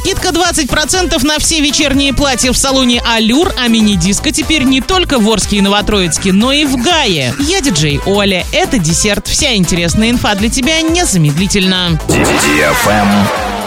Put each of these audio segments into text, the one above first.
Скидка 20% на все вечерние платья в салоне «Алюр», а мини-диско теперь не только в Орске и Новотроицке, но и в Гае. Я диджей Оля. Это десерт. Вся интересная инфа для тебя незамедлительно.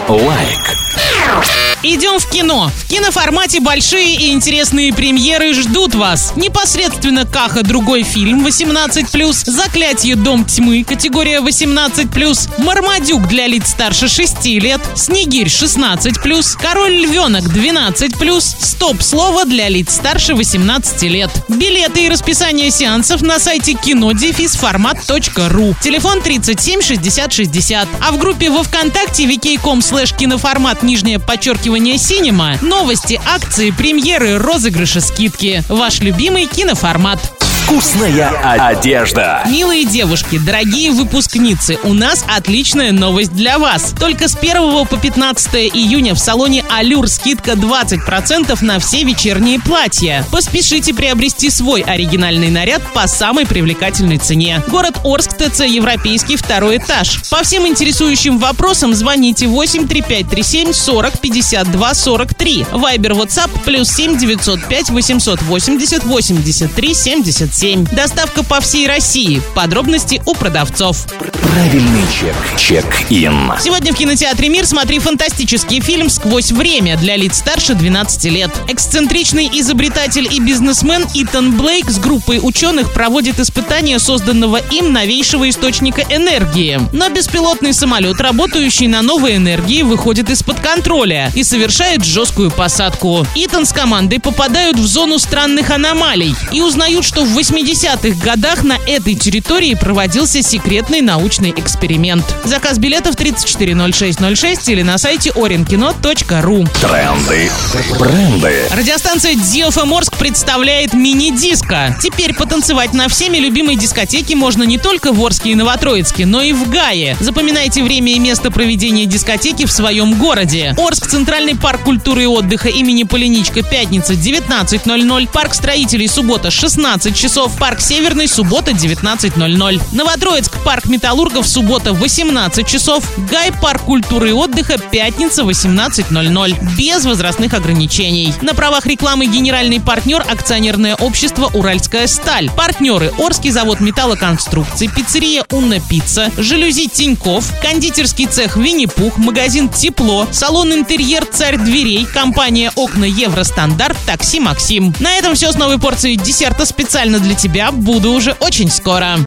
Лайк. Идем в кино. В киноформате большие и интересные премьеры ждут вас. Непосредственно Каха другой фильм 18+, Заклятие Дом тьмы категория 18+, Мармадюк для лиц старше 6 лет, Снегирь 16+, Король Львенок 12+, Стоп слово для лиц старше 18 лет. Билеты и расписание сеансов на сайте кинодефисформат.ру. Телефон 37 60 60. А в группе во Вконтакте vk.com слэш киноформат нижнее подчеркивание подчеркивание «Синема». Новости, акции, премьеры, розыгрыши, скидки. Ваш любимый киноформат. Вкусная одежда. Милые девушки, дорогие выпускницы, у нас отличная новость для вас. Только с 1 по 15 июня в салоне Алюр скидка 20% на все вечерние платья. Поспешите приобрести свой оригинальный наряд по самой привлекательной цене. Город Орск, ТЦ Европейский, второй этаж. По всем интересующим вопросам звоните 83537 40 52 43. Вайбер, WhatsApp плюс 7 905 880 83 70 7. Доставка по всей России. Подробности у продавцов. Правильный чек. Чек-ин. Сегодня в кинотеатре «Мир» смотри фантастический фильм «Сквозь время» для лиц старше 12 лет. Эксцентричный изобретатель и бизнесмен Итан Блейк с группой ученых проводит испытания созданного им новейшего источника энергии. Но беспилотный самолет, работающий на новой энергии, выходит из-под контроля и совершает жесткую посадку. Итан с командой попадают в зону странных аномалий и узнают, что в 80-х годах на этой территории проводился секретный научный эксперимент. Заказ билетов 340606 или на сайте orinkino.ru. Тренды. Бренды. Радиостанция DFM Морск представляет мини-диско. Теперь потанцевать на всеми любимой дискотеке можно не только в Орске и Новотроицке, но и в Гае. Запоминайте время и место проведения дискотеки в своем городе. Орск, Центральный парк культуры и отдыха имени Полиничка, пятница 19.00, парк строителей, суббота 16 часов часов. Парк Северный, суббота, 19.00. Новотроицк, парк Металлургов, суббота, 18 часов. Гай, парк культуры и отдыха, пятница, 18.00. Без возрастных ограничений. На правах рекламы генеральный партнер акционерное общество «Уральская сталь». Партнеры Орский завод металлоконструкций, пиццерия «Унна Пицца», жалюзи Тиньков, кондитерский цех «Винни-Пух», магазин «Тепло», салон «Интерьер Царь дверей», компания «Окна Евростандарт», такси «Максим». На этом все с новой порцией десерта специально для тебя. Буду уже очень скоро.